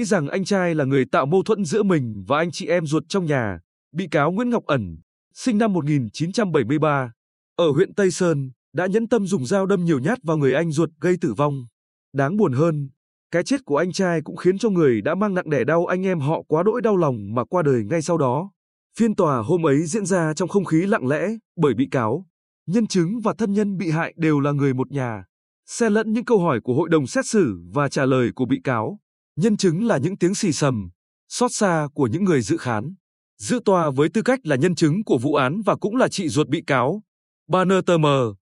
nghĩ rằng anh trai là người tạo mâu thuẫn giữa mình và anh chị em ruột trong nhà. Bị cáo Nguyễn Ngọc Ẩn, sinh năm 1973, ở huyện Tây Sơn, đã nhẫn tâm dùng dao đâm nhiều nhát vào người anh ruột gây tử vong. Đáng buồn hơn, cái chết của anh trai cũng khiến cho người đã mang nặng đẻ đau anh em họ quá đỗi đau lòng mà qua đời ngay sau đó. Phiên tòa hôm ấy diễn ra trong không khí lặng lẽ bởi bị cáo, nhân chứng và thân nhân bị hại đều là người một nhà. Xen lẫn những câu hỏi của hội đồng xét xử và trả lời của bị cáo, nhân chứng là những tiếng xì sầm, xót xa của những người dự khán. Dự tòa với tư cách là nhân chứng của vụ án và cũng là chị ruột bị cáo. Bà NTM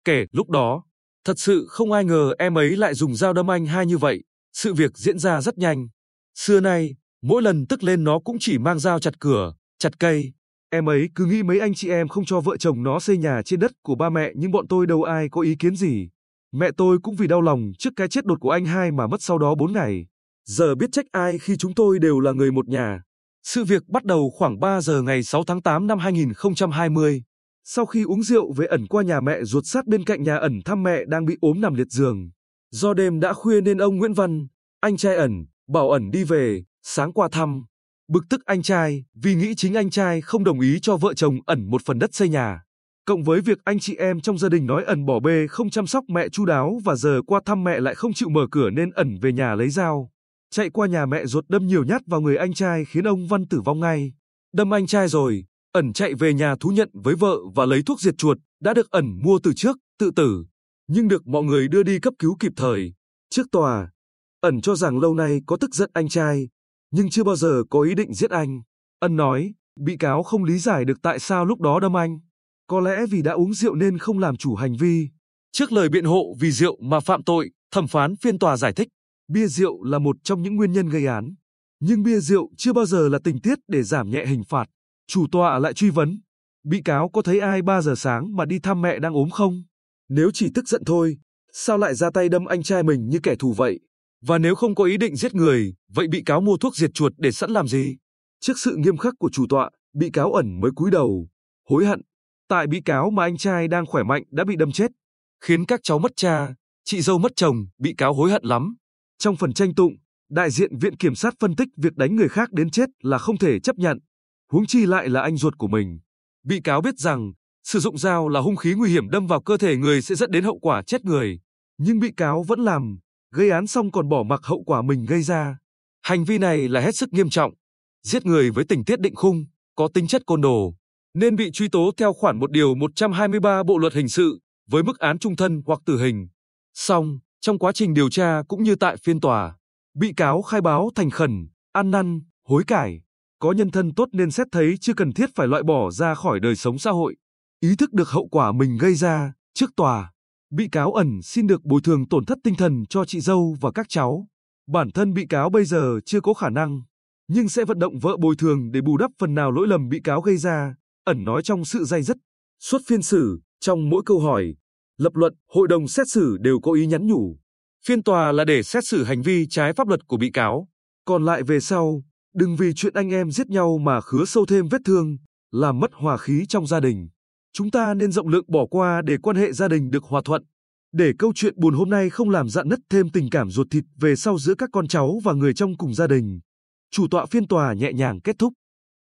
kể lúc đó, thật sự không ai ngờ em ấy lại dùng dao đâm anh hai như vậy. Sự việc diễn ra rất nhanh. Xưa nay, mỗi lần tức lên nó cũng chỉ mang dao chặt cửa, chặt cây. Em ấy cứ nghĩ mấy anh chị em không cho vợ chồng nó xây nhà trên đất của ba mẹ nhưng bọn tôi đâu ai có ý kiến gì. Mẹ tôi cũng vì đau lòng trước cái chết đột của anh hai mà mất sau đó 4 ngày. Giờ biết trách ai khi chúng tôi đều là người một nhà. Sự việc bắt đầu khoảng 3 giờ ngày 6 tháng 8 năm 2020. Sau khi uống rượu với ẩn qua nhà mẹ ruột sát bên cạnh nhà ẩn thăm mẹ đang bị ốm nằm liệt giường. Do đêm đã khuya nên ông Nguyễn Văn, anh trai ẩn, bảo ẩn đi về, sáng qua thăm. Bực tức anh trai vì nghĩ chính anh trai không đồng ý cho vợ chồng ẩn một phần đất xây nhà. Cộng với việc anh chị em trong gia đình nói ẩn bỏ bê không chăm sóc mẹ chu đáo và giờ qua thăm mẹ lại không chịu mở cửa nên ẩn về nhà lấy dao. Chạy qua nhà mẹ ruột đâm nhiều nhát vào người anh trai khiến ông Văn tử vong ngay. Đâm anh trai rồi, ẩn chạy về nhà thú nhận với vợ và lấy thuốc diệt chuột đã được ẩn mua từ trước, tự tử nhưng được mọi người đưa đi cấp cứu kịp thời. Trước tòa, ẩn cho rằng lâu nay có tức giận anh trai, nhưng chưa bao giờ có ý định giết anh. Ân nói, bị cáo không lý giải được tại sao lúc đó đâm anh. Có lẽ vì đã uống rượu nên không làm chủ hành vi. Trước lời biện hộ vì rượu mà phạm tội, thẩm phán phiên tòa giải thích, bia rượu là một trong những nguyên nhân gây án. Nhưng bia rượu chưa bao giờ là tình tiết để giảm nhẹ hình phạt. Chủ tọa lại truy vấn, bị cáo có thấy ai 3 giờ sáng mà đi thăm mẹ đang ốm không? Nếu chỉ tức giận thôi, sao lại ra tay đâm anh trai mình như kẻ thù vậy? Và nếu không có ý định giết người, vậy bị cáo mua thuốc diệt chuột để sẵn làm gì? Trước sự nghiêm khắc của chủ tọa, bị cáo ẩn mới cúi đầu, hối hận. Tại bị cáo mà anh trai đang khỏe mạnh đã bị đâm chết, khiến các cháu mất cha, chị dâu mất chồng, bị cáo hối hận lắm. Trong phần tranh tụng, đại diện viện kiểm sát phân tích việc đánh người khác đến chết là không thể chấp nhận, huống chi lại là anh ruột của mình. Bị cáo biết rằng Sử dụng dao là hung khí nguy hiểm đâm vào cơ thể người sẽ dẫn đến hậu quả chết người. Nhưng bị cáo vẫn làm, gây án xong còn bỏ mặc hậu quả mình gây ra. Hành vi này là hết sức nghiêm trọng. Giết người với tình tiết định khung, có tính chất côn đồ, nên bị truy tố theo khoản một điều 123 Bộ Luật Hình sự với mức án trung thân hoặc tử hình. xong trong quá trình điều tra cũng như tại phiên tòa, bị cáo khai báo thành khẩn, ăn năn, hối cải. Có nhân thân tốt nên xét thấy chưa cần thiết phải loại bỏ ra khỏi đời sống xã hội. Ý thức được hậu quả mình gây ra, trước tòa, bị cáo ẩn xin được bồi thường tổn thất tinh thần cho chị dâu và các cháu. Bản thân bị cáo bây giờ chưa có khả năng, nhưng sẽ vận động vợ bồi thường để bù đắp phần nào lỗi lầm bị cáo gây ra, ẩn nói trong sự dây dứt. Suốt phiên xử, trong mỗi câu hỏi, lập luận, hội đồng xét xử đều có ý nhắn nhủ. Phiên tòa là để xét xử hành vi trái pháp luật của bị cáo. Còn lại về sau, đừng vì chuyện anh em giết nhau mà khứa sâu thêm vết thương, làm mất hòa khí trong gia đình. Chúng ta nên rộng lượng bỏ qua để quan hệ gia đình được hòa thuận. Để câu chuyện buồn hôm nay không làm dạn nứt thêm tình cảm ruột thịt về sau giữa các con cháu và người trong cùng gia đình. Chủ tọa phiên tòa nhẹ nhàng kết thúc.